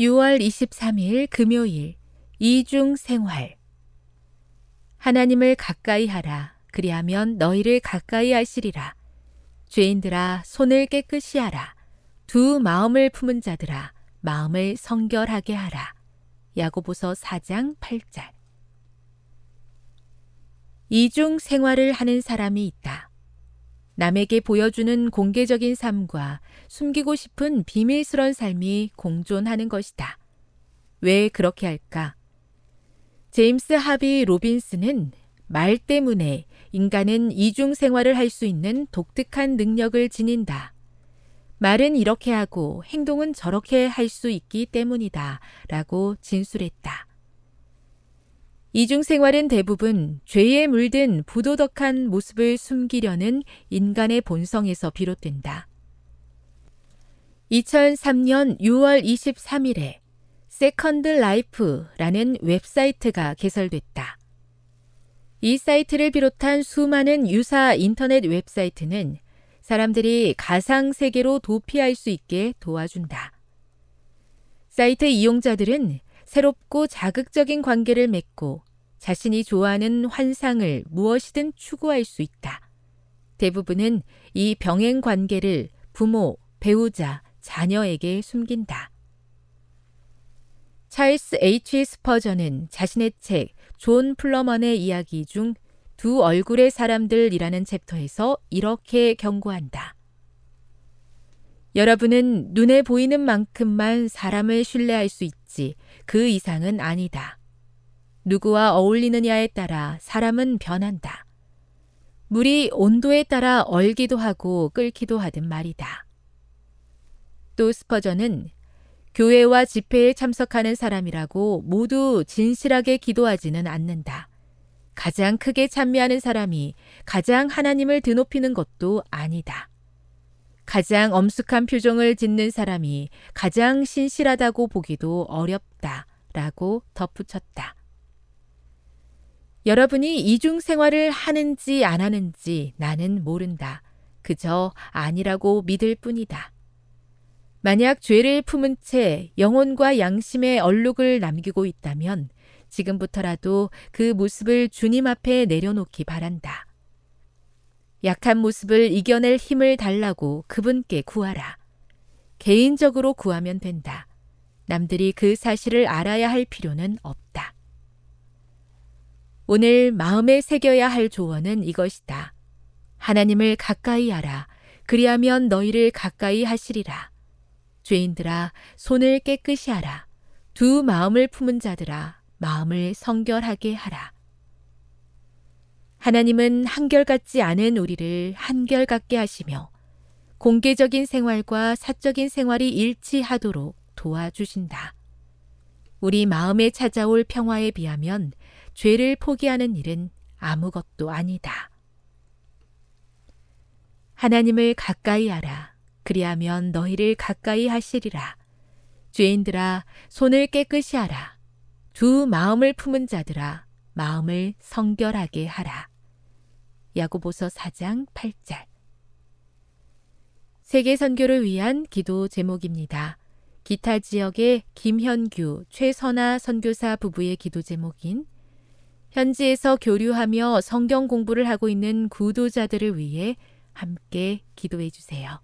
6월 23일 금요일 이중 생활. 하나님을 가까이 하라. 그리하면 너희를 가까이 하시리라. 죄인들아 손을 깨끗이 하라. 두 마음을 품은 자들아 마음을 성결하게 하라. 야고보서 4장 8절. 이중 생활을 하는 사람이 있다. 남에게 보여주는 공개적인 삶과 숨기고 싶은 비밀스런 삶이 공존하는 것이다. 왜 그렇게 할까? 제임스 하비 로빈스는 말 때문에 인간은 이중 생활을 할 수 있는 독특한 능력을 지닌다. 말은 이렇게 하고 행동은 저렇게 할 수 있기 때문이다. 라고 진술했다. 이중 생활은 대부분 죄에 물든 부도덕한 모습을 숨기려는 인간의 본성에서 비롯된다. 2003년 6월 23일에 Second Life라는 웹사이트가 개설됐다. 이 사이트를 비롯한 수많은 유사 인터넷 웹사이트는 사람들이 가상 세계로 도피할 수 있게 도와준다. 사이트 이용자들은 새롭고 자극적인 관계를 맺고 자신이 좋아하는 환상을 무엇이든 추구할 수 있다. 대부분은 이 병행 관계를 부모, 배우자, 자녀에게 숨긴다. 찰스 H. 스퍼전은 자신의 책 존 플라우먼의 이야기 중 두 얼굴의 사람들이라는 챕터에서 이렇게 경고한다. 여러분은 눈에 보이는 만큼만 사람을 신뢰할 수 있 지 그 이상은 아니다. 누구와 어울리느냐에 따라 사람은 변한다. 물이 온도에 따라 얼기도 하고 끓기도 하든 말이다. 또 스퍼전은 교회와 집회에 참석하는 사람이라고 모두 진실하게 기도하지는 않는다. 가장 크게 찬미하는 사람이 가장 하나님을 드높이는 것도 아니다. 가장 엄숙한 표정을 짓는 사람이 가장 신실하다고 보기도 어렵다. 라고 덧붙였다. 여러분이 이중 생활을 하는지 안 하는지 나는 모른다. 그저 아니라고 믿을 뿐이다. 만약 죄를 품은 채 영혼과 양심의 얼룩을 남기고 있다면 지금부터라도 그 모습을 주님 앞에 내려놓기 바란다. 약한 모습을 이겨낼 힘을 달라고 그분께 구하라. 개인적으로 구하면 된다. 남들이 그 사실을 알아야 할 필요는 없다. 오늘 마음에 새겨야 할 조언은 이것이다. 하나님을 가까이 하라. 그리하면 너희를 가까이 하시리라. 죄인들아, 손을 깨끗이 하라. 두 마음을 품은 자들아, 마음을 성결하게 하라. 하나님은 한결같지 않은 우리를 한결같게 하시며 공개적인 생활과 사적인 생활이 일치하도록 도와주신다. 우리 마음에 찾아올 평화에 비하면 죄를 포기하는 일은 아무것도 아니다. 하나님을 가까이 하라. 그리하면 너희를 가까이 하시리라. 죄인들아, 손을 깨끗이 하라. 두 마음을 품은 자들아, 마음을 성결하게 하라. 야고보서 4장 8절. 세계 선교를 위한 기도 제목입니다. 기타 지역의 김현규, 최선아 선교사 부부의 기도 제목인 현지에서 교류하며 성경 공부를 하고 있는 구도자들을 위해 함께 기도해 주세요.